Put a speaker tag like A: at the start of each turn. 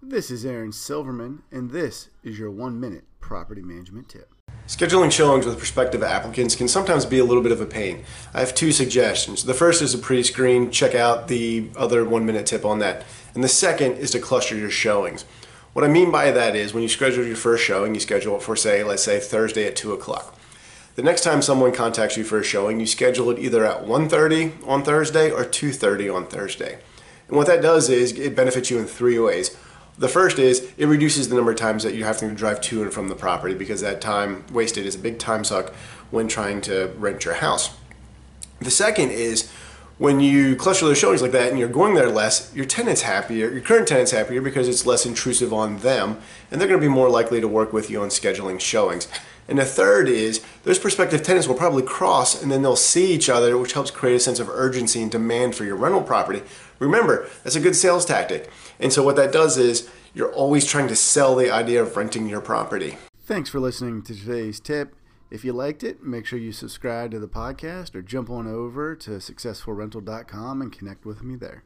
A: This is Aaron Silverman, and this is your one minute property management tip.
B: Scheduling showings with prospective applicants can sometimes be a little bit of a pain. I have two suggestions. The first is a pre screen, check out the other one minute tip on that. And the second is to cluster your showings. What I mean by that is when you schedule your first showing, you schedule it for, say, let's say Thursday at 2 o'clock. The next time someone contacts you for a showing, you schedule it either at 1.30 on Thursday or 2.30 on Thursday. And what that does is it benefits you in three ways. The first is it reduces the number of times that you have to drive to and from the property because that time wasted is a big time suck when trying to rent your house. The second is when you cluster those showings like that and you're going there less, your tenant's happier, your current tenant's happier because it's less intrusive on them and they're going to be more likely to work with you on scheduling showings. And the third is those prospective tenants will probably cross and then they'll see each other, which helps create a sense of urgency and demand for your rental property. Remember, that's a good sales tactic. And so what that does is you're always trying to sell the idea of renting your property.
A: Thanks for listening to today's tip. If you liked it, make sure you subscribe to the podcast or jump on over to successfulrental.com and connect with me there.